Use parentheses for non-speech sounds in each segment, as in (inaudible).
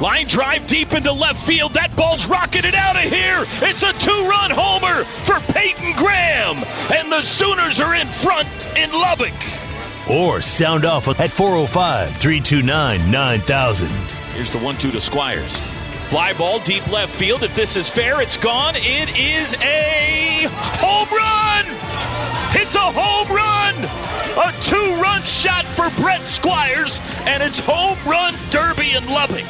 Line drive deep into left field. That ball's rocketed out of here. It's a two run homer for Peyton Graham. And the Sooners are in front in Lubbock. Or sound off at 405 329 9000. Here's the 1 2 to Squires. Fly ball deep left field. If this is fair, it's gone. It is a home run! It's a home run! A two run shot for Brett Squires, and it's home run derby in Lubbock.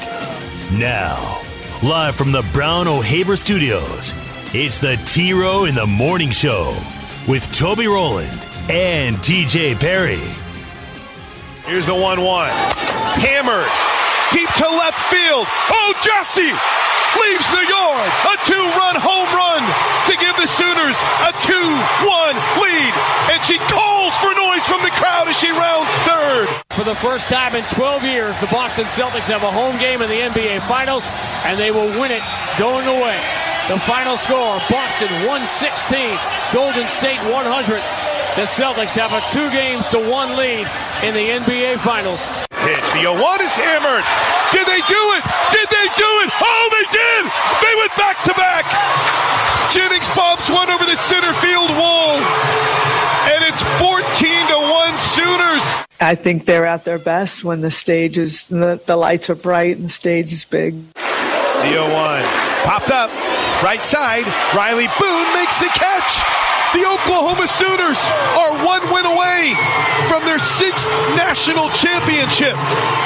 Now, live from the Brown O'Haver Studios, it's the T Row in the Morning Show with Toby Rowland and TJ Perry. Here's the 1 1. Hammered. Deep to left field. Oh, Jesse leaves the yard. A two run home run to give the Sooners a 2 1 lead. And she calls for noise from the crowd as she rounds third. For the first time in 12 years, the Boston Celtics have a home game in the NBA Finals, and they will win it going away. The final score Boston 116, Golden State 100. The Celtics have a two games to one lead in the NBA Finals. Pitch. The 0 1 is hammered. Did they do it? Did they do it? Oh, they did! They went back to back. Jennings bobs one over the center field wall. And it's 14 to 1 Sooners. I think they're at their best when the stage is, the, the lights are bright and the stage is big. The 0 1. Popped up. Right side. Rylie Boone makes the catch. The Oklahoma Sooners are one win away from their sixth national championship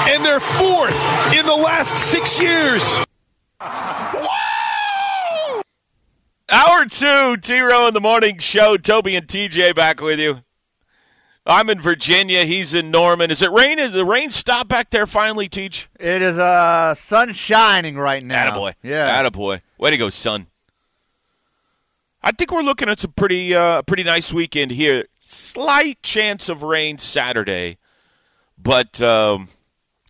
and their fourth in the last six years. Hour two, T Row in the morning show. Toby and TJ back with you. I'm in Virginia. He's in Norman. Is it raining? The rain stop back there finally, Teach? It is uh sun shining right now. Attaboy. Yeah. Attaboy. Way to go, son. I think we're looking at some pretty uh pretty nice weekend here. Slight chance of rain Saturday, but um,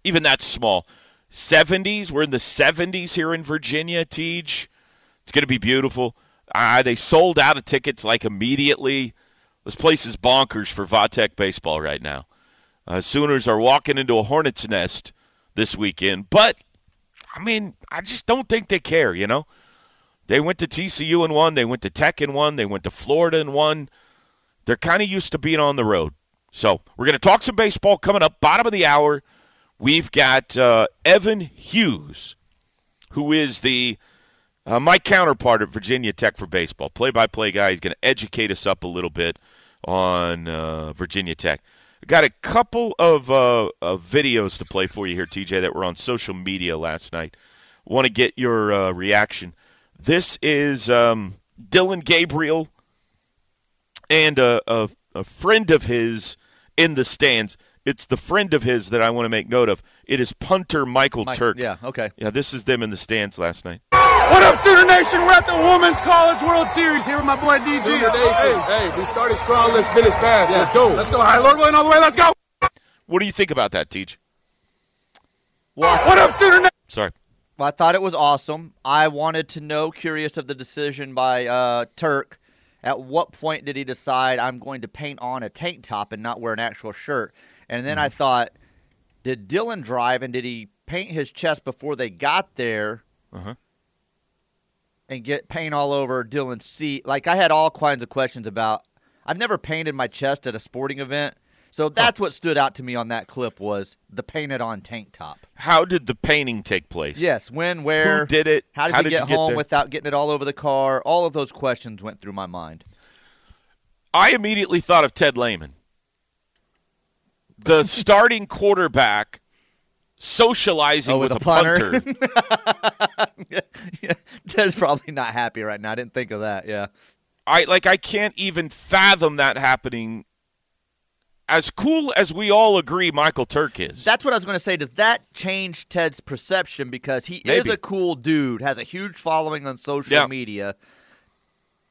even that's small. 70s. We're in the 70s here in Virginia, Teach. It's going to be beautiful. Uh, they sold out of tickets like immediately. This place is bonkers for Vatek baseball right now. Uh, Sooners are walking into a hornet's nest this weekend, but I mean, I just don't think they care. You know, they went to TCU and won. They went to Tech and won. They went to Florida and won. They're kind of used to being on the road. So we're going to talk some baseball coming up. Bottom of the hour, we've got uh, Evan Hughes, who is the uh, my counterpart at Virginia Tech for baseball, play-by-play guy. He's going to educate us up a little bit on uh, Virginia Tech. Got a couple of, uh, of videos to play for you here, TJ, that were on social media last night. Want to get your uh, reaction. This is um, Dillon Gabriel and a, a, a friend of his in the stands. It's the friend of his that I want to make note of. It is punter Michael Mike- Turk. Yeah, okay. Yeah, this is them in the stands last night. What up, Sooner Nation? We're at the Women's College World Series here with my boy DG. Sooner Nation. Hey, we started strong. Let's finish fast. Let's go. Let's go. All right, Lord willing, all the way. Let's go. What do you think about that, Teach? What up, Sooner Nation? Sorry. Well, I thought it was awesome. I wanted to know, curious of the decision by uh, Turk. At what point did he decide I'm going to paint on a tank top and not wear an actual shirt? And then I thought, did Dillon drive and did he paint his chest before they got there Uh-huh. And get paint all over Dillon's seat? Like I had all kinds of questions about. I've never painted my chest at a sporting event, so that's what stood out to me on that clip was the painted on tank top. How did the painting take place? Yes, when, where, Who did it? How did How you did get you get home there? without getting it all over the car? All of those questions went through my mind. I immediately thought of Ted Lehman, the (laughs) starting quarterback socializing Oh, with, with a punter? punter. (laughs) (laughs) yeah, Ted's probably not happy right now. I didn't think of that. Yeah. I like I can't even fathom that happening as cool as we all agree Michael Turk is. That's what I was going to say. Does that change Ted's perception because he is a cool dude, has a huge following on social Yeah. media?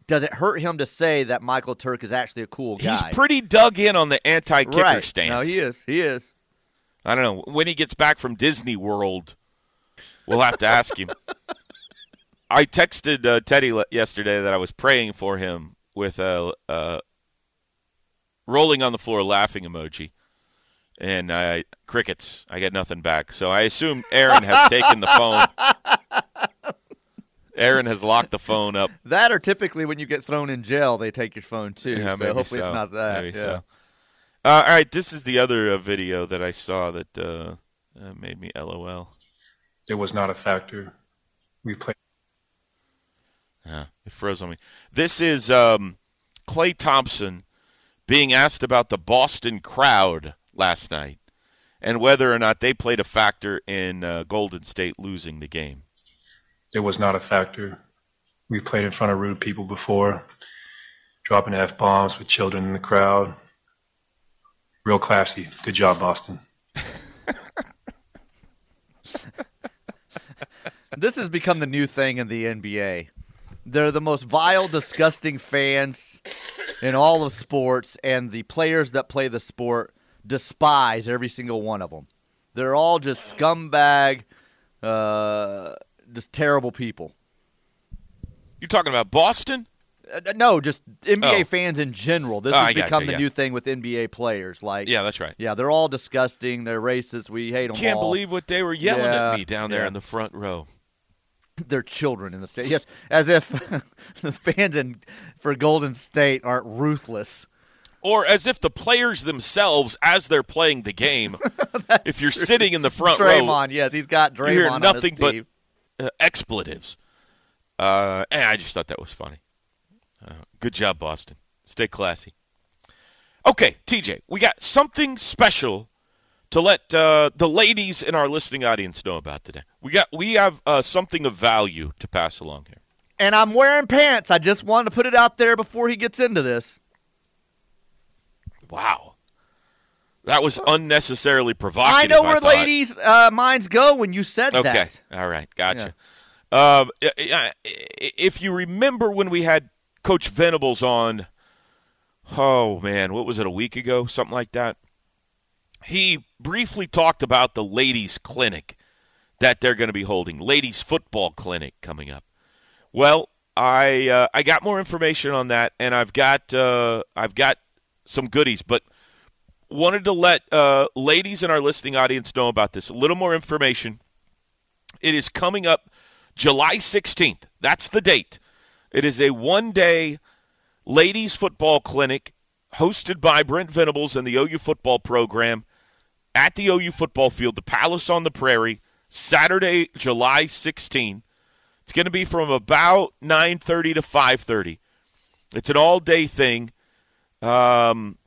Does it hurt him to say that Michael Turk is actually a cool guy? He's pretty dug in on the anti-kicker right. stance. No, he is. He is. I don't know. When he gets back from Disney World, we'll have to ask him. I texted uh, Teddy le- yesterday that I was praying for him with a, a rolling on the floor laughing emoji, and I crickets. I get nothing back. So I assume Aaron has taken the phone. Aaron has locked the phone up. That or typically when you get thrown in jail, they take your phone too. Yeah, so hopefully so. it's not that. Maybe yeah. so. Uh, all right, this is the other uh, video that I saw that uh, uh, made me LOL. It was not a factor. We played. Yeah, it froze on me. This is um, Klay Thompson being asked about the Boston crowd last night and whether or not they played a factor in uh, Golden State losing the game. It was not a factor. We played in front of rude people before, dropping f bombs with children in the crowd. Real classy. Good job, Boston. This has become the new thing in the NBA. They're the most vile, disgusting fans in all of sports, and the players that play the sport despise every single one of them. They're all just scumbag, uh, just terrible people. You're talking about Boston? Uh, no, just NBA Oh. fans in general. This Oh, has I become the yeah. new thing with NBA players. Like, Yeah, that's right. yeah, they're all disgusting. They're racist. We hate them. Can't all. believe what they were yelling Yeah, at me down there yeah. in the front row. (laughs) they're children in the state. Yes, as if (laughs) the fans in for Golden State aren't ruthless. Or as if the players themselves, as they're playing the game, (laughs) if you're sitting in the front row, Draymond, yes, he's got Draymond you hear nothing but uh, expletives. Uh, and I just thought that was funny. Good job, Boston. Stay classy. Okay, TJ, we got something special to let uh, the ladies in our listening audience know about today. We got we have uh, something of value to pass along here. And I'm wearing pants. I just wanted to put it out there before he gets into this. Wow, that was unnecessarily provocative. I know where thought. ladies' uh, minds go when you said Okay. that. Okay. All right. Gotcha. Um, i- i- if you remember when we had Coach Venables on, oh man, what was it, a week ago? Something like that. He briefly talked about the ladies' clinic that they're going to be holding, ladies' football clinic coming up. Well, I uh, I got more information on that, and I've got uh, I've got some goodies, but wanted to let uh, ladies in our listening audience know about this. A little more information. It is coming up July 16th. That's the date. It is a one day ladies football clinic hosted by Brent Venables and the OU football program at the OU football field, the Palace on the Prairie, Saturday, July 16th. It's going to be from about 9:30 to 5:30. It's an all-day thing. Um,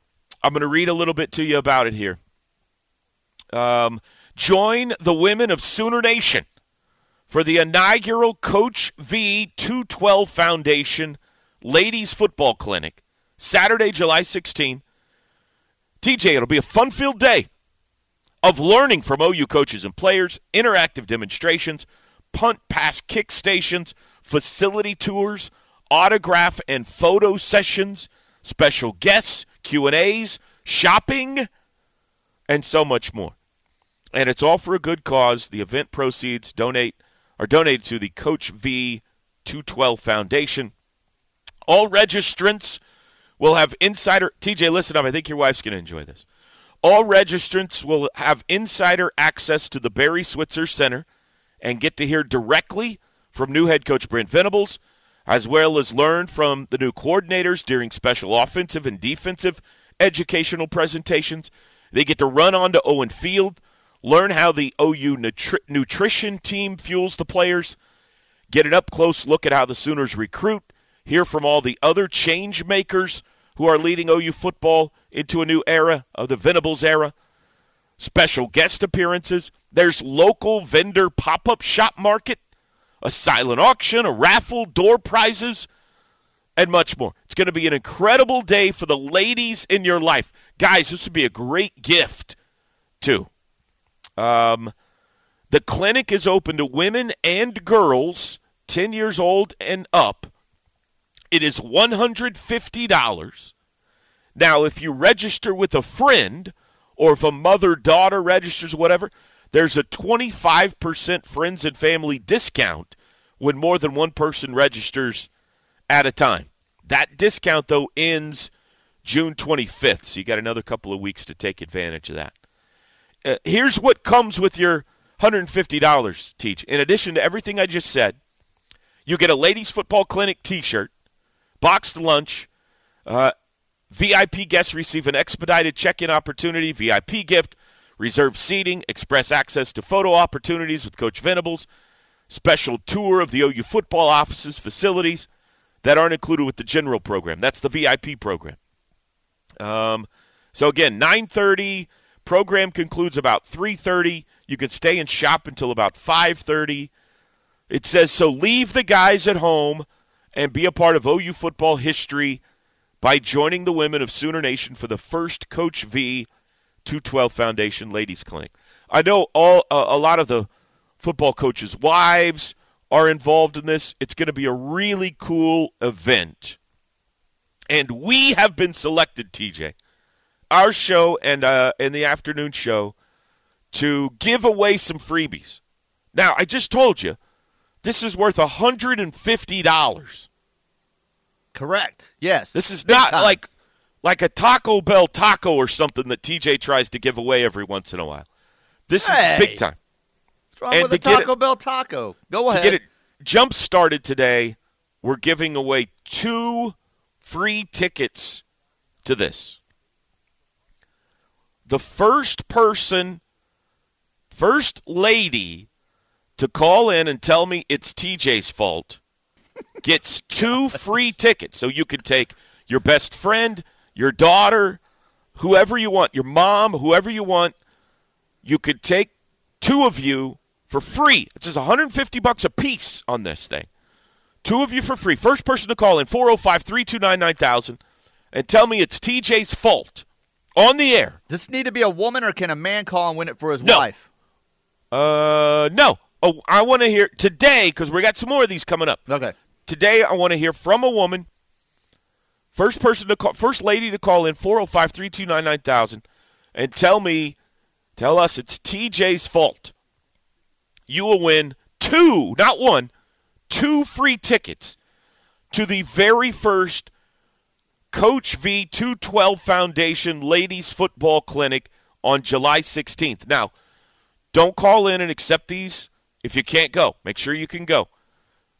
I'm going to read a little bit to you about it here. Um, join the women of Sooner Nation for the inaugural Coach V 212 Foundation Ladies Football Clinic, Saturday, July 16. TJ, it'll be a fun filled day of learning from OU coaches and players, interactive demonstrations, punt, pass, kick stations, facility tours, autograph and photo sessions, special guests, Q&As, shopping, and so much more. And it's all for a good cause. The event proceeds donate are donated to the Coach V 212 Foundation. All registrants will have insider TJ listen up. I think your wife's going to enjoy this. All registrants will have insider access to the Barry Switzer Center and get to hear directly from new head coach Brent Venables, as well as learn from the new coordinators during special offensive and defensive educational presentations. They get to run onto Owen Field, learn how the OU nutri- nutrition team fuels the players, get an up close look at how the Sooners recruit, hear from all the other change makers who are leading OU football into a new era of the Venables era. Special guest appearances. There's local vendor pop up shop market, a silent auction, a raffle, door prizes, and much more. It's going to be an incredible day for the ladies in your life. Guys, this would be a great gift, too. Um, the clinic is open to women and girls 10 years old and up. It is $150. Now, if you register with a friend or if a mother daughter registers, whatever, there's a 25% friends and family discount when more than one person registers at a time. That discount, though, ends June 25th, so you got another couple of weeks to take advantage of that. Uh, here's what comes with your $150, Teach. In addition to everything I just said, you get a ladies football clinic T-shirt, boxed lunch. Uh, VIP guests receive an expedited check-in opportunity, VIP gift, reserved seating, express access to photo opportunities with Coach Venables, special tour of the OU football offices, facilities that aren't included with the general program. That's the VIP program. Um, so again, 9:30 program concludes about 3:30. You can stay and shop until about 5:30. It says so leave the guys at home and be a part of OU football history by joining the women of Sooner Nation for the first Coach V 212 Foundation Ladies Clinic. I know all uh, a lot of the football coaches' wives are involved in this. It's going to be a really cool event. And we have been selected, TJ, our show and uh, in the afternoon show, to give away some freebies. Now, I just told you, this is worth $150. Correct. Yes. This is not time. like like a Taco Bell taco or something that TJ tries to give away every once in a while. This Hey. is big time. What's wrong and with the to get Taco Bell taco? Go ahead. To get it jump started today, we're giving away two free tickets to this. The first person, first lady to call in and tell me it's TJ's fault gets (laughs) two free tickets. So you can take your best friend, your daughter, whoever you want, your mom, whoever you want. You could take two of you for free. It's just 150 bucks a piece on this thing. Two of you for free. First person to call in 405 329 9000 and tell me it's TJ's fault on the air. Does this need to be a woman, or can a man call and win it for his No. wife? Uh, no. Oh, I want to hear today because we got some more of these coming up. Okay. Today, I want to hear from a woman. First person to call, first lady to call in 405 329 9000 and tell me, tell us it's TJ's fault. You will win two, not one, two free tickets to the very first Coach V 212 Foundation Ladies Football Clinic on July 16th. Now, don't call in and accept these if you can't go. Make sure you can go.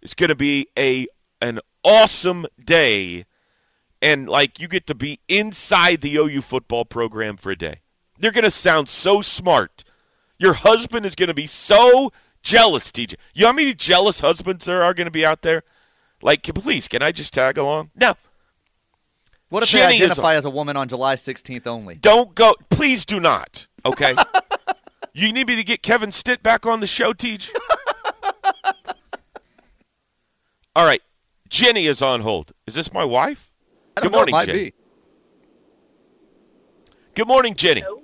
It's going to be a an awesome day and like you get to be inside the OU football program for a day. They're going to sound so smart. Your husband is going to be so jealous, TJ. You know how many jealous husbands there are going to be out there? Like, please, can I just tag along? No. What if Jenny they identify as a woman on July 16th only? Don't go. Please do not. Okay. (laughs) you need me to get Kevin Stitt back on the show, Teach. (laughs) All right. Jenny is on hold. Is this my wife? Good don't know, morning, Jenny. be. Good morning, Jenny. Hello.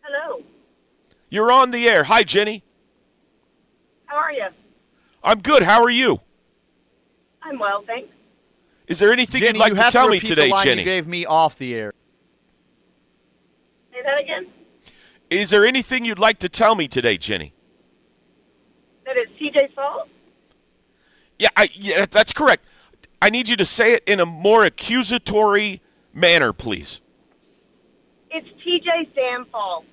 Hello. You're on the air. Hi, Jenny. How are you? I'm good. How are you? I'm well, thanks. Is there anything Jenny, you'd like you to have tell to me today, the line Jenny? You gave me off the air. Say that again. Is there anything you'd like to tell me today, Jenny? That is TJ's fault. Yeah, I, yeah, that's correct. I need you to say it in a more accusatory manner, please. It's TJ's damn fault.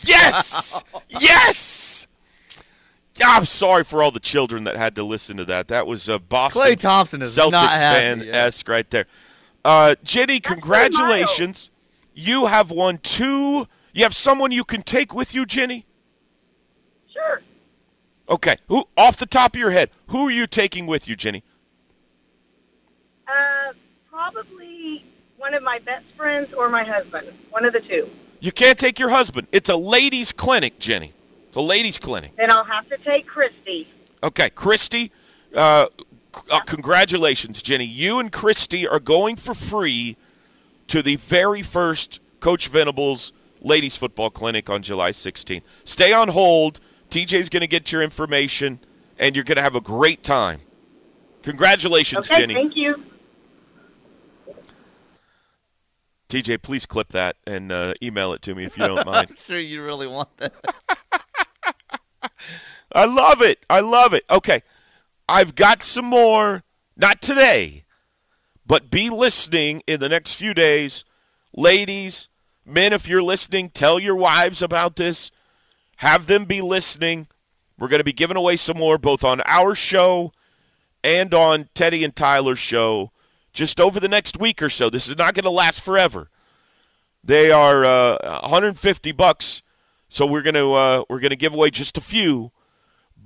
Yes! (laughs) yes! Yeah, I'm sorry for all the children that had to listen to that. That was a Boston Klay Thompson is Celtics not happy, fan yeah. esque right there. Uh, Jenny, pretty congratulations. You have won two. You have someone you can take with you, Jenny? Sure. Okay. Who off the top of your head, who are you taking with you, Jenny? Uh, probably one of my best friends or my husband. One of the two. You can't take your husband. It's a ladies' clinic, Jenny. It's a ladies' clinic. Then I'll have to take Christy. Okay, Christy, uh, c- uh, congratulations, Jenny. You and Christy are going for free to the very first Coach Venables ladies football clinic on July 16th. Stay on hold. TJ's going to get your information, and you're going to have a great time. Congratulations, Okay, Jenny. thank you. TJ, please clip that and uh, email it to me if you don't mind. (laughs) I'm sure you really want that. (laughs) I love it. I love it. Okay. I've got some more, not today, but be listening in the next few days. Ladies, men, if you're listening, tell your wives about this. Have them be listening. We're going to be giving away some more both on our show and on Teddy and Tyler's show just over the next week or so. This is not going to last forever. They are uh, 150 bucks, so we're going to uh, we're going to give away just a few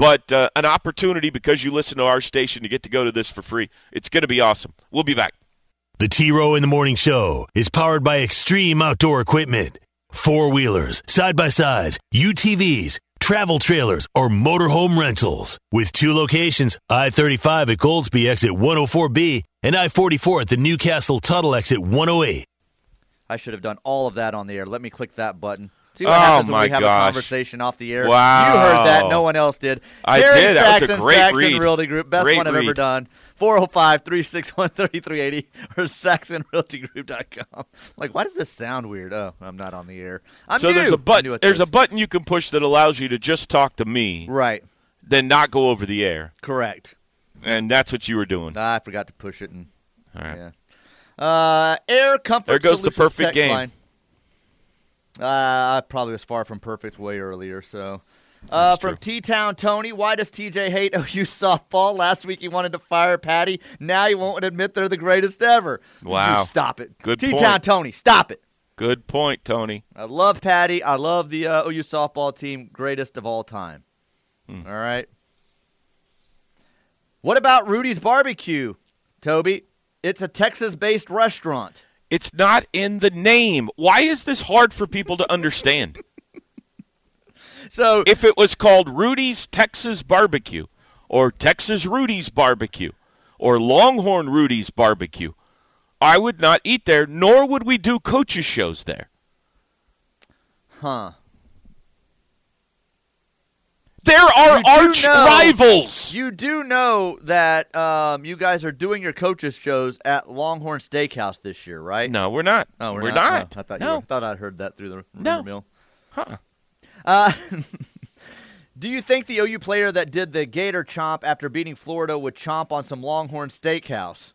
but uh, an opportunity because you listen to our station to get to go to this for free. It's going to be awesome. We'll be back. The T Row in the Morning Show is powered by Extreme Outdoor Equipment. Four wheelers, side by sides, UTVs, travel trailers, or motorhome rentals. With two locations I 35 at Goldsby exit 104B and I 44 at the Newcastle Tuttle exit 108. I should have done all of that on the air. Let me click that button. See what Oh, happens when my we have gosh. a conversation off the air. Wow. You heard that. No one else did. I Terry did. That was a Saxon, great Saxon read. Realty Group. Best Great one I've ever done. 405 361 3380 or saxonrealtygroup.com. Like, why does this sound weird? Oh, I'm not on the air. I'm so new. there's a button. There's a button you can push that allows you to just talk to me, Right. then not go over the air, Correct. and that's what you were doing. I forgot to push it. And, All right. yeah. Uh, Air Comfort There goes the perfect game. line. Uh, I probably was far from perfect way earlier. So, uh, from. T Town Tony, why does TJ hate (laughs) OU softball? Last week he wanted to fire Patty. Now he won't admit they're the greatest ever. Wow. Stop it. Good T Town. Tony, stop it. Good point, Tony. I love Patty. I love the uh, OU softball team, greatest of all time. Hmm. All right. What about Rudy's Barbecue, Toby? It's a Texas-based restaurant. It's not in the name. Why is this hard for people to understand? (laughs) So if it was called Rudy's Texas Barbecue or Texas Rudy's Barbecue or Longhorn Rudy's Barbecue, I would not eat there, nor would we do coaches shows there. Huh. There are arch know- rivals. You do know that um, you guys are doing your coaches shows at Longhorn Steakhouse this year, right? No, we're not. Oh, we're, We're not. not. Oh, I thought No. you were, thought I'd heard that through the rumor No. mill. Huh. Uh, (laughs) do you think the OU player that did the Gator chomp after beating Florida would chomp on some Longhorn Steakhouse?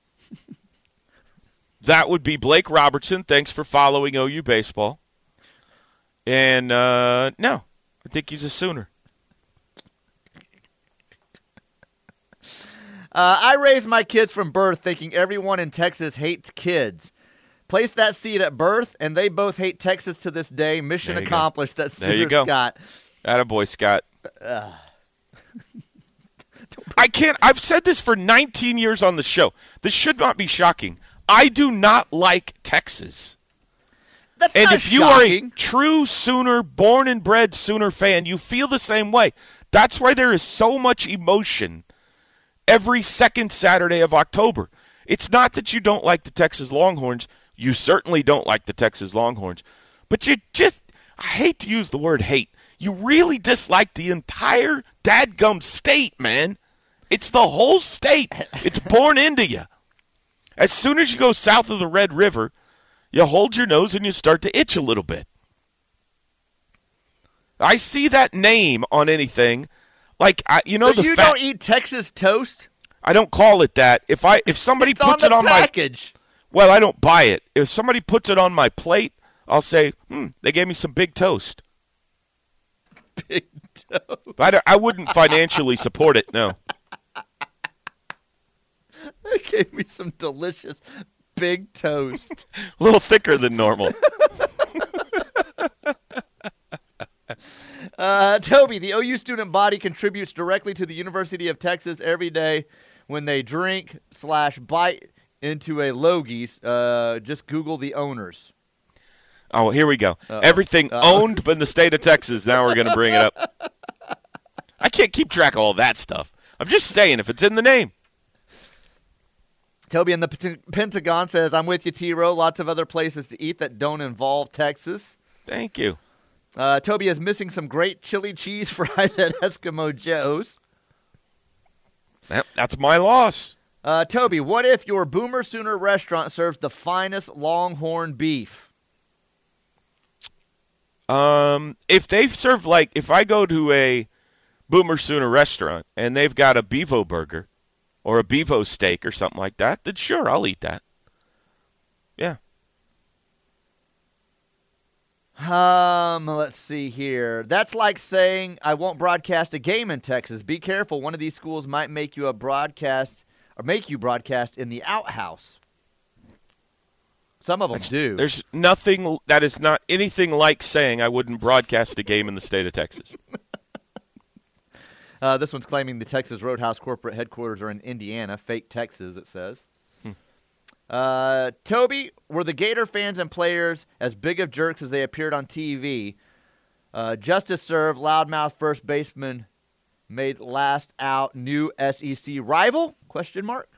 That would be Blake Robertson. Thanks for following OU baseball. And uh, no, I think he's a Sooner. Uh, I raised my kids from birth thinking everyone in Texas hates kids. Place that seed at birth, and they both hate Texas to this day. Mission There go. accomplished. That's There you Sooner go. Scott. Attaboy, Scott. (laughs) I can't. I've said this for 19 years on the show. This should not be shocking. I do not like Texas. That's and if you are a true Sooner, born and bred Sooner fan, you feel the same way. That's why there is so much emotion every second Saturday of October. It's not that you don't like the Texas Longhorns. You certainly don't like the Texas Longhorns. But you just, I hate to use the word hate. You really dislike the entire dadgum state, man. It's the whole state. It's born into you. As soon as you go south of the Red River, you hold your nose and you start to itch a little bit. I see that name on anything, like I, you know so the you fat- don't eat Texas toast? I don't call it that. If I if somebody It's puts on it on package. my well, I don't buy it. If somebody puts it on my plate, I'll say, "Hmm, they gave me some big toast." (laughs) Big toast. I, I wouldn't financially support it. No. (laughs) They gave me some delicious big toast. (laughs) A little thicker than normal. (laughs) Uh, Toby, the OU student body contributes directly to the University of Texas every day when they drink slash bite into a Logies. Uh, just Google the owners. Oh, here we go. Uh-oh. Everything Uh-oh. owned in the state of (laughs) Texas. Now we're going to bring it up. I can't keep track of all that stuff. I'm just saying, if it's in the name. Toby in the Pentagon says, I'm with you, T Row. Lots of other places to eat that don't involve Texas. Thank you. Uh, Toby is missing some great chili cheese (laughs) fries at Eskimo Joe's. That's my loss. Uh, Toby, what if your Boomer Sooner restaurant serves the finest longhorn beef? Um, if they serve like, if I go to a Boomer Sooner restaurant and they've got a Bevo burger or a Bevo steak or something like that, then sure, I'll eat that. Yeah. Um, let's see here. That's like saying I won't broadcast a game in Texas. Be careful. One of these schools might make you a broadcast or make you broadcast in the outhouse. Some of them do. There's nothing that is not anything like saying I wouldn't broadcast a game in the state of Texas. (laughs) Uh, this one's claiming the Texas Roadhouse corporate headquarters are in Indiana. Fake Texas, it says. Uh, Toby, were the Gator fans and players as big of jerks as they appeared on TV? Uh, justice served, loudmouth first baseman made last out new SEC rival? Question mark.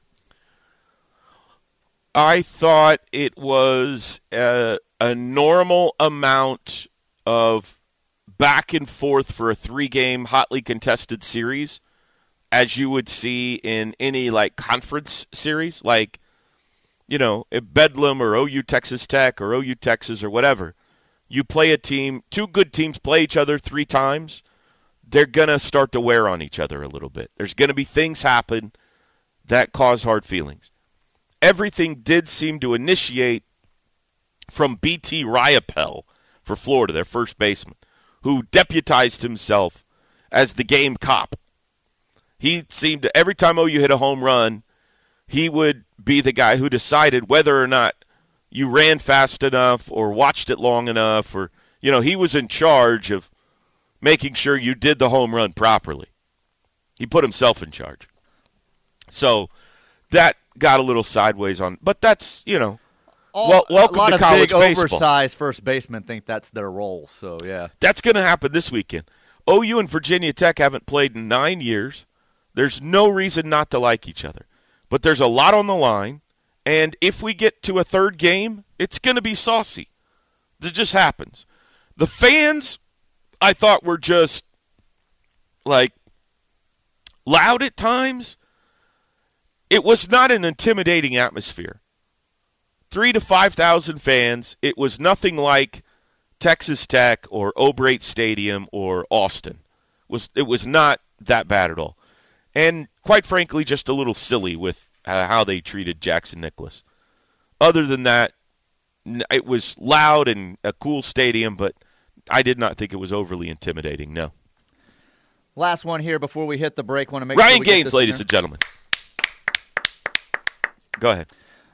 I thought it was a, a normal amount of back and forth for a three game hotly contested series as you would see in any like conference series like you know bedlam or ou texas tech or ou texas or whatever you play a team two good teams play each other three times they're going to start to wear on each other a little bit there's going to be things happen that cause hard feelings everything did seem to initiate from BT Riopelle for florida their first baseman who deputized himself as the game cop. He seemed to, every time OU hit a home run, he would be the guy who decided whether or not you ran fast enough or watched it long enough or you know, he was in charge of making sure you did the home run properly. He put himself in charge. So that got a little sideways on but that's, you know, All, well, welcome a lot to of college big, baseball. oversized first basemen think that's their role. So yeah, That's going to happen this weekend. OU and Virginia Tech haven't played in nine years. There's no reason not to like each other. But there's a lot on the line. And if we get to a third game, it's going to be saucy. It just happens. The fans, I thought, were just like loud at times. It was not an intimidating atmosphere. Three to 5,000 fans. It was nothing like Texas Tech or O'Brate Stadium or Austin. It was it was not that bad at all, and quite frankly, just a little silly with how they treated Jackson Nicklaus. Other than that, it was loud and a cool stadium, but I did not think it was overly intimidating. No, last one here before we hit the break. Want to make Ryan sure Gaines, ladies and gentlemen. Go ahead.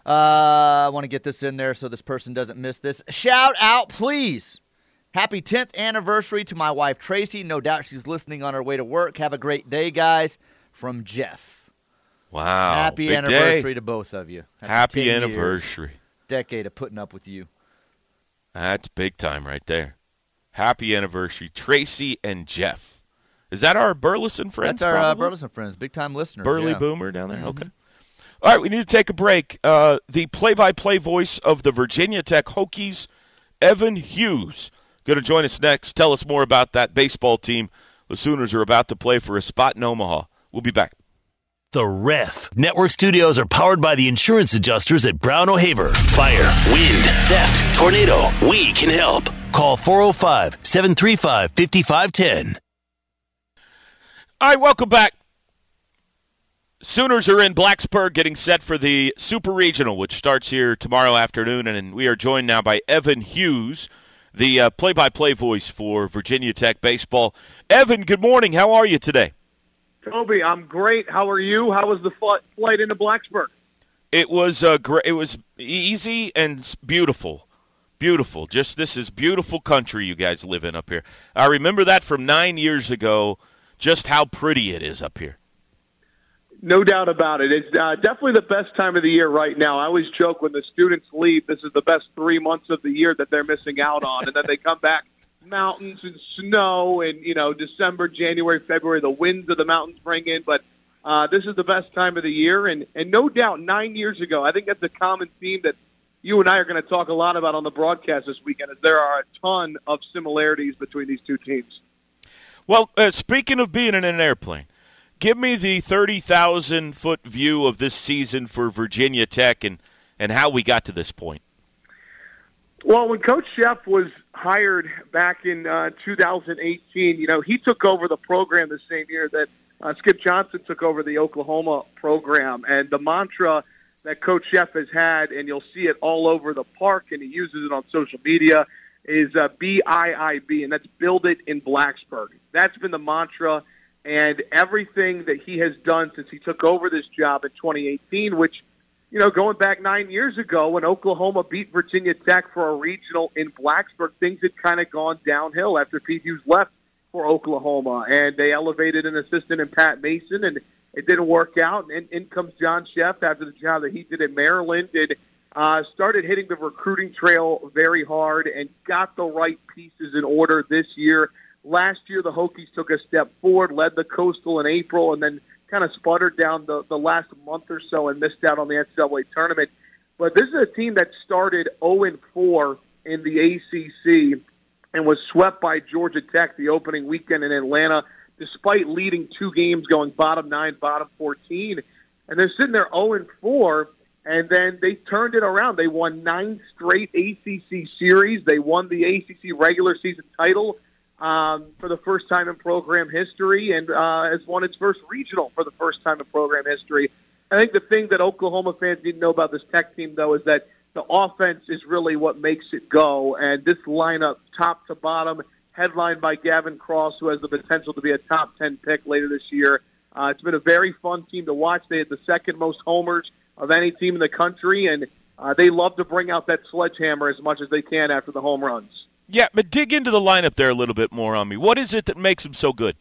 Uh, I want to get this in there so this person doesn't miss this. Shout out, please. Happy 10th anniversary to my wife Tracy. No doubt she's listening on her way to work. Have a great day, guys. From Jeff. Wow, Happy big anniversary day. to both of you. Happy 10 years, anniversary. decade of putting up with you. That's big time right there. Happy anniversary, Tracy and Jeff. Is that our Burleson friends? That's our uh. Burleson friends, big time listeners. Burley yeah. Boomer down there. Mhm. Okay. All right, we need to take a break. Uh, the play-by-play voice of the Virginia Tech Hokies, Evan Hughes, going to join us next. Tell us more about that baseball team the Sooners are about to play for a spot in Omaha. We'll be back. The Ref. Network studios are powered by the insurance adjusters at Brown O'Haver. Fire, wind, theft, tornado. We can help. Call 405 735 5510. All right, welcome back. Sooners are in Blacksburg getting set for the Super Regional, which starts here tomorrow afternoon, and we are joined now by Evan Hughes, the uh, play-by-play voice for Virginia Tech baseball. Evan, good morning. How are you today? Toby, I'm great. How are you? How was the flight into Blacksburg? It was uh, great. It was easy and beautiful, beautiful. Just this is beautiful country you guys live in up here. I remember that from nine years ago. Just how pretty it is up here. No doubt about it. It's uh, definitely the best time of the year right now. I always joke when the students leave, this is the best three months of the year that they're missing out on, and then they come back, mountains and snow, and you know December, January, February, the winds of the mountains bring in. But uh, this is the best time of the year, and and no doubt, nine years ago, I think that's a common theme that you and I are going to talk a lot about on the broadcast this weekend. Is there are a ton of similarities between these two teams. Well, uh, speaking of being in an airplane, give me the thirty thousand foot view of this season for Virginia Tech and and how we got to this point. Well, when Coach Szefc was hired back in uh, 2018, you know, he took over the program the same year that uh, Skip Johnson took over the Oklahoma program. And the mantra that Coach Szefc has had, and you'll see it all over the park, and he uses it on social media, is uh, BIIB, and that's Build It in Blacksburg. That's been the mantra, and everything that he has done since he took over this job in 2018, which – you know, going back nine years ago when Oklahoma beat Virginia Tech for a regional in Blacksburg, things had kind of gone downhill after Pete Hughes left for Oklahoma, and they elevated an assistant in Pat Mason, and it didn't work out. And in comes John Szefc after the job that he did at Maryland, and uh, started hitting the recruiting trail very hard and got the right pieces in order this year. Last year, the Hokies took a step forward, led the Coastal in April, and then kind of sputtered down the, the last month or so and missed out on the NCAA tournament. But this is a team that started 0 4 in the ACC and was swept by Georgia Tech the opening weekend in Atlanta, despite leading two games going bottom nine, bottom 14. And they're sitting there 0 4, and then they turned it around. They won nine straight ACC series. They won the ACC regular season title um, for the first time in program history and uh, has won its first regional for the first time in program history. I think the thing that Oklahoma fans to know about this Tech team, though, is that the offense is really what makes it go. And this lineup, top to bottom, headlined by Gavin Cross, who has the potential to be a top 10 pick later this year. Uh, it's been a very fun team to watch. They had the second most homers of any team in the country, and uh, they love to bring out that sledgehammer as much as they can after the home runs. Yeah, but dig into the lineup there a little bit more on me. What is it that makes them so good?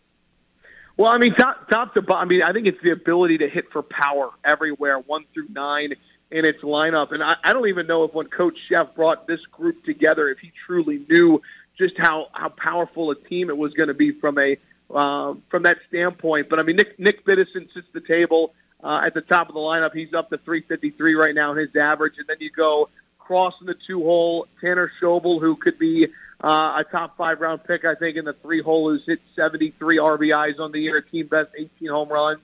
Well, I mean, top, top to bottom, I mean, I think it's the ability to hit for power everywhere, one through nine in its lineup. And I, I don't even know if when Coach Szefc brought this group together, if he truly knew just how, how powerful a team it was going to be from a uh, from that standpoint. But I mean, Nick Nick Biddison sits the table uh, at the top of the lineup. He's up to 353 right now in his average, and then you go Cross in the two hole, Tanner Schobel, who could be uh, a top five round pick, I think, in the three hole, who's hit 73 RBIs on the year, team best 18 home runs.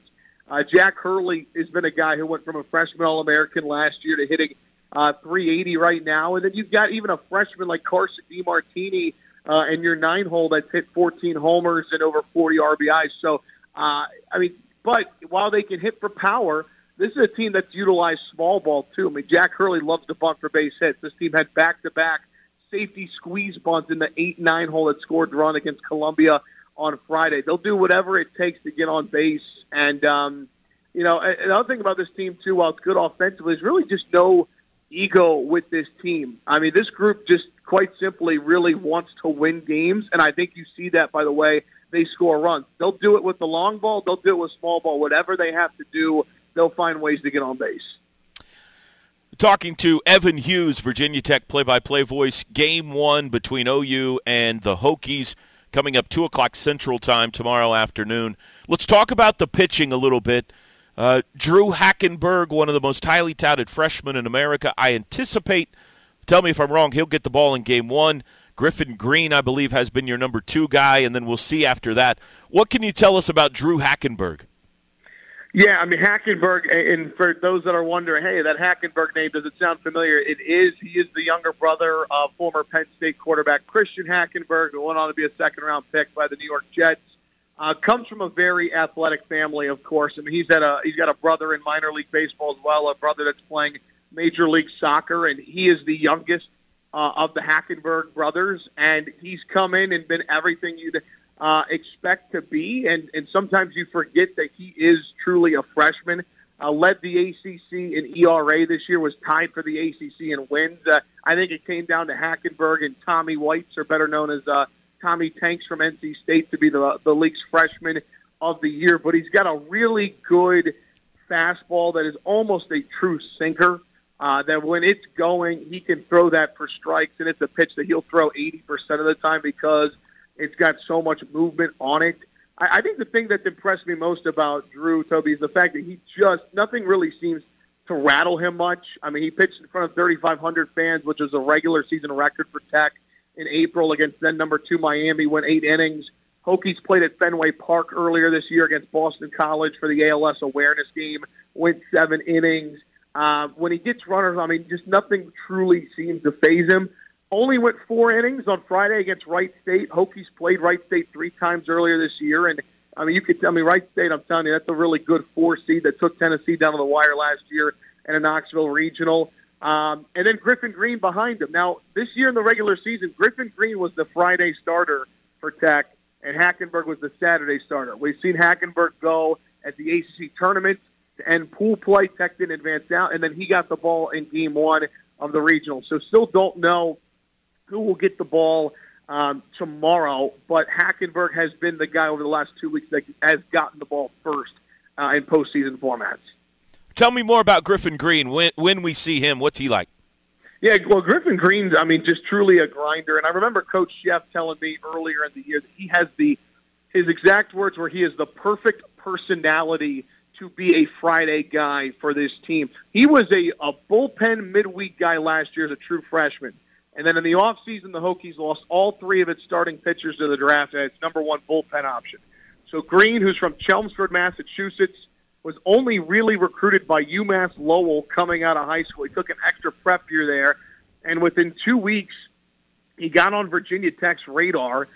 Uh, Jack Hurley has been a guy who went from a freshman All American last year to hitting uh, 380 right now. And then you've got even a freshman like Carson DeMartini uh, in your nine hole that's hit 14 homers and over 40 RBIs. So, uh, I mean, but while they can hit for power, this is a team that's utilized small ball too. I mean, Jack Hurley loves to bunt for base hits. This team had back-to-back safety squeeze bunts in the eight-nine hole that scored run against Columbia on Friday. They'll do whatever it takes to get on base. And um, you know, another thing about this team too, while it's good offensively, is really just no ego with this team. I mean, this group just quite simply really wants to win games, and I think you see that by the way they score runs. They'll do it with the long ball. They'll do it with small ball. Whatever they have to do they'll find ways to get on base. Talking to Evan Hughes, Virginia Tech play-by-play voice. Game one between OU and the Hokies coming up two o'clock Central Time tomorrow afternoon. Let's talk about the pitching a little bit. Uh, Drew Hackenberg, one of the most highly touted freshmen in America. I anticipate. Tell me if I'm wrong. He'll get the ball in game one. Griffin Green, I believe, has been your number two guy, and then we'll see after that. What can you tell us about Drew Hackenberg? Yeah, I mean Hackenberg, and for those that are wondering, hey, that Hackenberg name does it sound familiar? It is. He is the younger brother of former Penn State quarterback Christian Hackenberg, who went on to be a second-round pick by the New York Jets. Uh, comes from a very athletic family, of course. I mean, he's had a he's got a brother in minor league baseball as well, a brother that's playing major league soccer, and he is the youngest uh, of the Hackenberg brothers, and he's come in and been everything you'd uh, expect to be. And, and sometimes you forget that he is truly a freshman. Uh, led the ACC in ERA this year, was tied for the ACC in wins. Uh, I think it came down to Hackenberg and Tommy Whites, or better known as uh, Tommy Tanks from NC State, to be the, the league's freshman of the year. But he's got a really good fastball that is almost a true sinker. Uh, that when it's going, he can throw that for strikes, and it's a pitch that he'll throw 80% of the time because – it's got so much movement on it. I, I think the thing that's impressed me most about Drew Toby is the fact that he just nothing really seems to rattle him much. I mean, he pitched in front of 3,500 fans, which is a regular season record for Tech in April against then number two Miami. Went eight innings. Hokies played at Fenway Park earlier this year against Boston College for the ALS awareness game. Went seven innings. Uh, when he gets runners, I mean, just nothing truly seems to phase him. Only went four innings on Friday against Wright State. Hokies played Wright State three times earlier this year, and I mean, you could tell me Wright State. I'm telling you, that's a really good four seed that took Tennessee down to the wire last year in a Knoxville regional. Um, and then Griffin Green behind him. Now, this year in the regular season, Griffin Green was the Friday starter for Tech, and Hackenberg was the Saturday starter. We've seen Hackenberg go at the ACC tournament and pool play. Tech didn't advance out, and then he got the ball in game one of the regional. So still don't know who will get the ball um, tomorrow, but Hackenberg has been the guy over the last two weeks that has gotten the ball first uh, in postseason formats. Tell me more about Griffin Green. When when we see him, what's he like? Yeah, well, Griffin Green's, I mean, just truly a grinder. And I remember Coach Szefc telling me earlier in the year that he has the, his exact words were he is the perfect personality to be a Friday guy for this team. He was a, a bullpen midweek guy last year as a true freshman. And then in the offseason, the Hokies lost all three of its starting pitchers to the draft as its number one bullpen option. So Green, who's from Chelmsford, Massachusetts, was only really recruited by UMass Lowell coming out of high school. He took an extra prep year there, and within two weeks, he got on Virginia Tech's radar,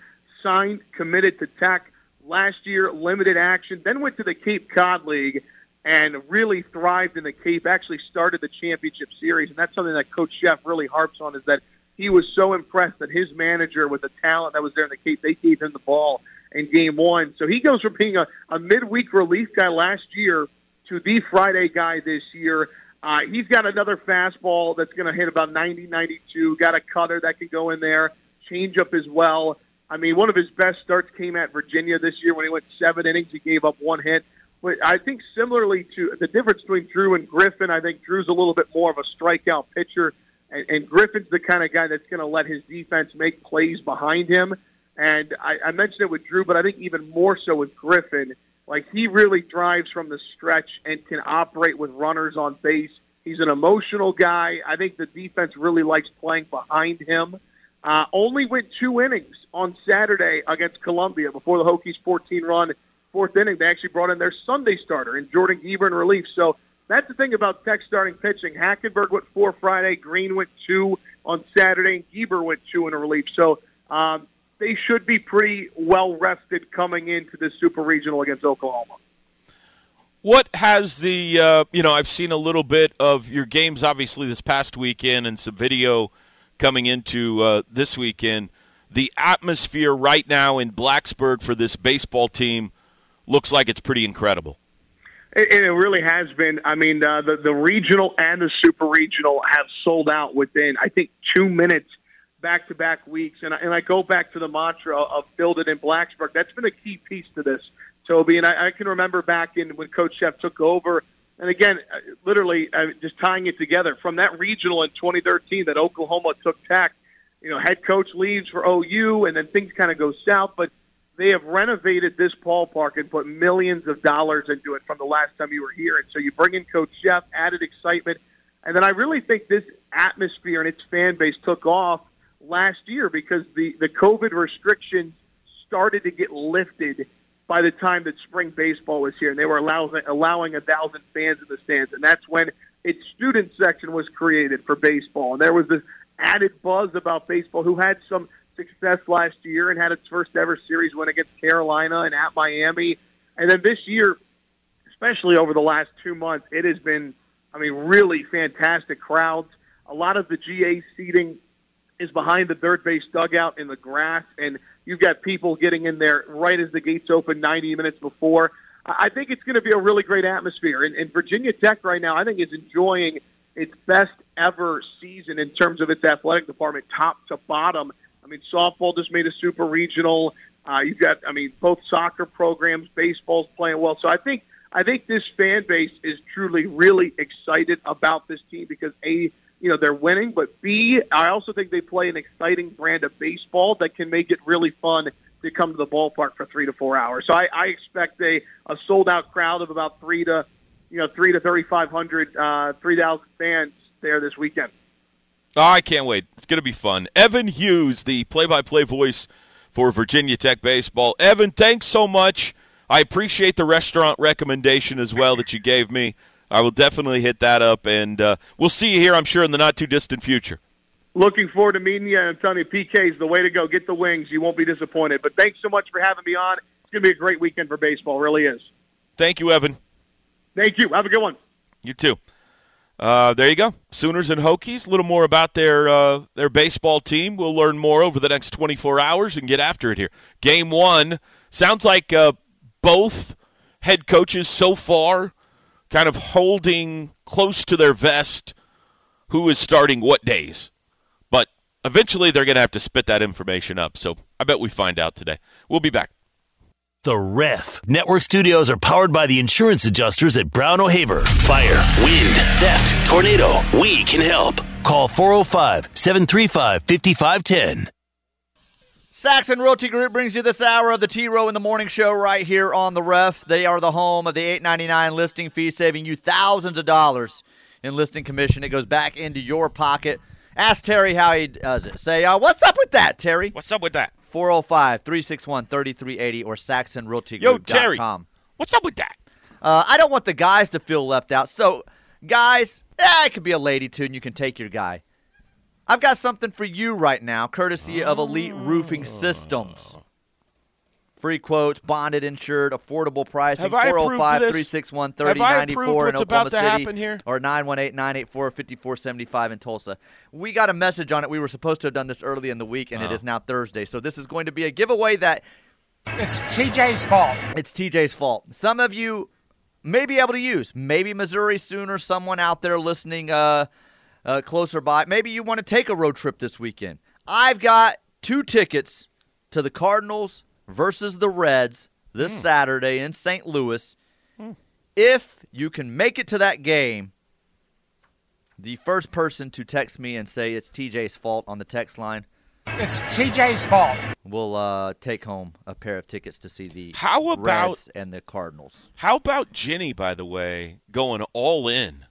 signed, committed to Tech last year, limited action, then went to the Cape Cod League and really thrived in the Cape, actually started the championship series, and that's something that Coach Szefc really harps on is that he was so impressed that his manager with the talent that was there in the Cape, they gave him the ball in game one. So he goes from being a, a midweek relief guy last year to the Friday guy this year. Uh, he's got another fastball that's going to hit about 90, 92. Got a cutter that can go in there. Changeup as well. I mean, one of his best starts came at Virginia this year when he went seven innings. He gave up one hit. But I think similarly to the difference between Drue and Griffin, I think Drue's a little bit more of a strikeout pitcher, and, and Griffin's the kind of guy that's going to let his defense make plays behind him. And I, I mentioned it with Drue, but I think even more so with Griffin. Like he really drives from the stretch and can operate with runners on base. He's an emotional guy. I think the defense really likes playing behind him. Uh, only went two innings on Saturday against Columbia before the Hokies' 14-run fourth inning. They actually brought in their Sunday starter in Jordan Geber in relief. So that's the thing about Tech starting pitching. Hackenberg went four Friday, Green went two on Saturday, and Geber went two in a relief. So um, they should be pretty well rested coming into this super regional against Oklahoma. What has the uh, you know I've seen a little bit of your games obviously this past weekend and some video coming into uh, this weekend. The atmosphere right now in Blacksburg for this baseball team looks like it's pretty incredible. It, it really has been. I mean, uh, the the regional and the super regional have sold out within I think two minutes back to back weeks. And I, and I go back to the mantra of build it in Blacksburg. That's been a key piece to this, Toby. And I, I can remember back in when Coach Szefc took over. And again, uh, literally uh, just tying it together from that regional in 2013 that Oklahoma took Tech. You know, head coach leaves for OU, and then things kind of go south. But they have renovated this ballpark and put millions of dollars into it from the last time you were here. And so you bring in Coach Szefc, added excitement. And then I really think this atmosphere and its fan base took off last year because the, the COVID restrictions started to get lifted by the time that spring baseball was here, and they were allowing allowing a thousand fans in the stands, and that's when its student section was created for baseball, and there was this added buzz about baseball. Who had some success last year and had its first ever series win against Carolina and at Miami, and then this year, especially over the last two months, it has been, I mean, really fantastic crowds. A lot of the GA seating is behind the third base dugout in the grass, and you've got people getting in there right as the gates open 90 minutes before. I think it's going to be a really great atmosphere. And, and Virginia Tech right now, I think, is enjoying its best ever season in terms of its athletic department, top to bottom. I mean, softball just made a super regional. Uh, you've got, I mean, both soccer programs, baseball's playing well. So I think, I think this fan base is truly, really excited about this team because a you know they're winning, but B, I also think they play an exciting brand of baseball that can make it really fun to come to the ballpark for three to four hours. So I, I expect a, a sold out crowd of about three to you know three to thirty five hundred, uh, three thousand fans there this weekend. Oh, I can't wait. It's going to be fun. Evan Hughes, the play-by-play voice for Virginia Tech baseball. Evan, thanks so much. I appreciate the restaurant recommendation as well that you gave me. I will definitely hit that up, and uh, we'll see you here, I'm sure, in the not too distant future. Looking forward to meeting you, I'm telling you, PK is the way to go. Get the wings. You won't be disappointed. But thanks so much for having me on. It's going to be a great weekend for baseball. It really is. Thank you, Evan. Thank you. Have a good one. You too. Uh, there you go. Sooners and Hokies. A little more about their uh, their baseball team. We'll learn more over the next 24 hours and get after it here. Game one sounds like uh, both head coaches so far kind of holding close to their vest who is starting what days. But eventually they're going to have to spit that information up. So I bet we find out today. We'll be back. The Ref. Network studios are powered by the insurance adjusters at Brown O'Haver. Fire, wind, theft, tornado. We can help. Call 405 735 5510. Saxon Realty Group brings you this hour of the T Row in the Morning Show right here on the Ref. They are the home of the eight ninety nine listing fee, saving you thousands of dollars in listing commission. It goes back into your pocket. Ask Terry how he does it. Say, uh, what's up with that, Terry? What's up with that? 405 361 3380 or SaxonRealtyGroup.com. What's up with that? Uh, I don't want the guys to feel left out. So, guys, eh, it could be a lady too, and you can take your guy. I've got something for you right now, courtesy of Elite Roofing Systems. Free quotes, bonded, insured, affordable pricing. Have 405 361 Have I approved 3094 in Oklahoma about to City. happen here? Or 918 984 5475 in Tulsa. We got a message on it. We were supposed to have done this early in the week, and it Oh. is now Thursday. So this is going to be a giveaway that It's TJ's fault. it's TJ's fault. Some of you may be able to use. Maybe Missouri Sooner, someone out there listening uh, uh, closer by. Maybe you want to take a road trip this weekend. I've got two tickets to the Cardinals versus the Reds this Saturday in St. Louis. If you can make it to that game, the first person to text me and say it's TJ's fault on the text line It's TJ's fault. We'll uh, take home a pair of tickets to see the How about- Reds and the Cardinals. How about Ginny, by the way, going all in,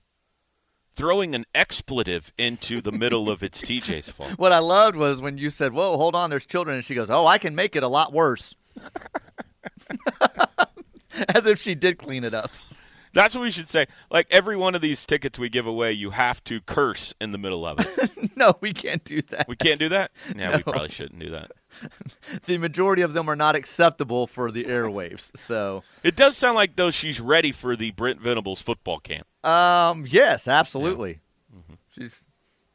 throwing an expletive into the middle of its TJ's fault? (laughs) What I loved was when you said, "Whoa, hold on, there's children," and she goes, "Oh, I can make it a lot worse," (laughs) as if she did clean it up. That's what we should say. Like every one of these tickets we give away, you have to curse in the middle of it. (laughs) no, we can't do that. We can't do that? Yeah, we probably shouldn't do that. (laughs) The majority of them are not acceptable for the airwaves. So, It does sound like though she's ready for the Brent Venables football camp. um, yes, absolutely. She's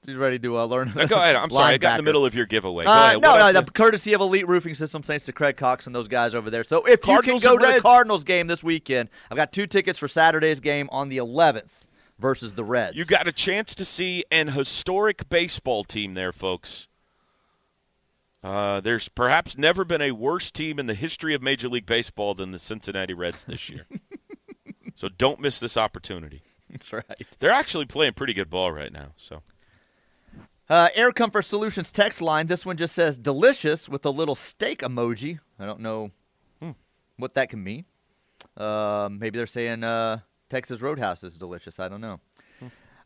she's ready to uh, learn. Go ahead. I'm sorry, I got in the middle of your giveaway. Go Uh, ahead. no, What no, the courtesy of Elite Roofing Systems, thanks to Craig Cox and those guys over there. So if Cardinals you can go to the Cardinals game this weekend, I've got two tickets for Saturday's game on the 11th versus the Reds. You got a chance to see an historic baseball team there, folks. Uh, there's perhaps never been a worse team in the history of Major League Baseball than the Cincinnati Reds this year. (laughs) so don't miss this opportunity. That's right. They're actually playing pretty good ball right now. So Uh, Air Comfort Solutions text line. This one just says delicious with a little steak emoji. I don't know Hmm. what that can mean. Um, maybe they're saying uh, Texas Roadhouse is delicious. I don't know.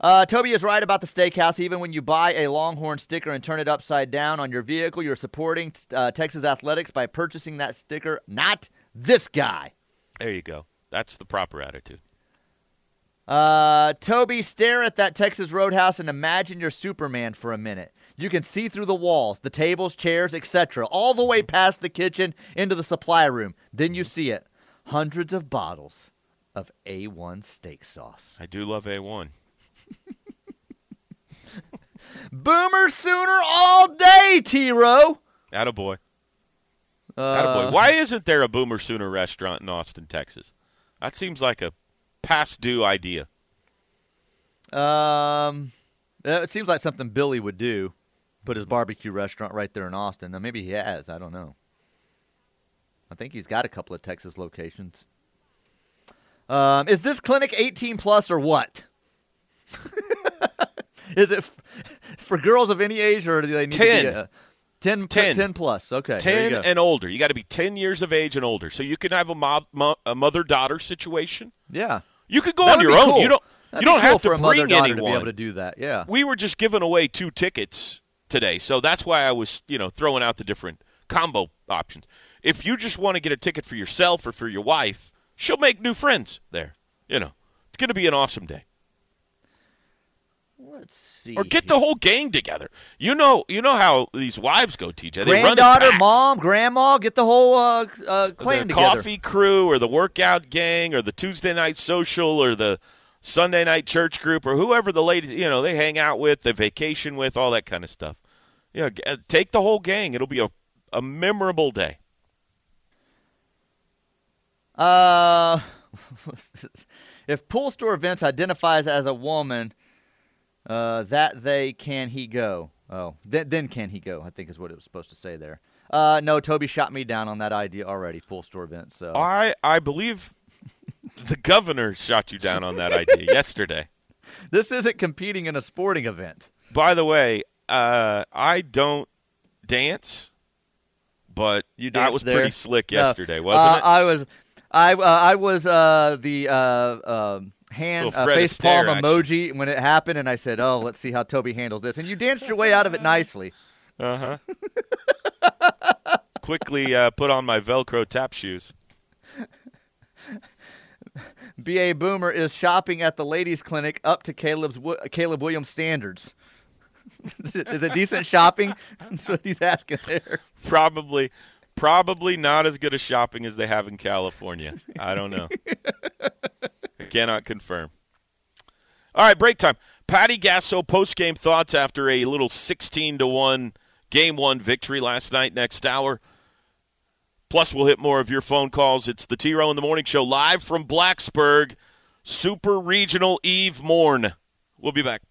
Uh, Toby is right about the steakhouse. Even when you buy a Longhorn sticker and turn it upside down on your vehicle, you're supporting uh, Texas athletics by purchasing that sticker, not this guy. there you go. That's the proper attitude. Uh, Toby, stare at that Texas Roadhouse and imagine you're Superman for a minute. You can see through the walls, the tables, chairs, etc., all the way past the kitchen into the supply room. Then you see it hundreds of bottles of A1 steak sauce. I do love A1. Boomer Sooner all day, T Row. Attaboy. Uh, Attaboy. Why isn't there a Boomer Sooner restaurant in Austin, Texas? That seems like a past due idea. Um, it seems like something Billy would do. Put his barbecue restaurant right there in Austin. Now, maybe he has. I don't know. I think he's got a couple of Texas locations. Um, is this clinic 18 plus or what? (laughs) is it for girls of any age or do they need to be 10. a, 10, uh, 10. 10 plus. Okay. there you 10 go. and older. You got to be 10 years of age and older. So you can have a, mo- mo- a mother-daughter situation. yeah. You could go That on your own. cool. You don't That'd you don't cool have for to a mother bring daughter anyone. to be able to do that. Yeah. we were just giving away two tickets today, so that's why I was, you know, throwing out the different combo options. If you just want to get a ticket for yourself or for your wife, she'll make new friends there. You know, it's going to be an awesome day. Let's see. Or get the whole gang together. You know, you know how these wives go, TJ. They granddaughter, mom, grandma, get the whole uh, uh, clan the together. coffee crew or the workout gang or the Tuesday night social or the Sunday night church group or whoever the ladies you know they hang out with, they vacation with, all that kind of stuff. Yeah, g- uh, take the whole gang. It'll be a a memorable day. Uh, (laughs) if pool store events identifies as a woman, uh, that they can he go? Oh, then then can he go? I think is what it was supposed to say there. Uh, no, Toby shot me down on that idea already. Full store event. So I I believe the governor shot you down on that idea (laughs) yesterday. this isn't competing in a sporting event. By the way, uh, I don't dance, but You that was there? pretty slick No. yesterday, wasn't Uh, it? I was, I uh, I was uh, the uh, um hand uh, face palm action. emoji when it happened, and I said, "Oh, let's see how Toby handles this." And you danced your way out of it nicely. Uh huh. Quickly uh, put on my Velcro tap shoes. BA Boomer is shopping at the ladies' clinic up to Caleb's Caleb Williams standards. (laughs) is it decent shopping? (laughs) That's what he's asking there. Probably, probably not as good a shopping as they have in California. I don't know. (laughs) Cannot confirm. All right, break time. Patty Gasso post game thoughts after a little sixteen to one game one victory last night. Next hour. Plus, we'll hit more of your phone calls. It's the T Row in the Morning Show live from Blacksburg, Super Regional Eve Morn. We'll be back.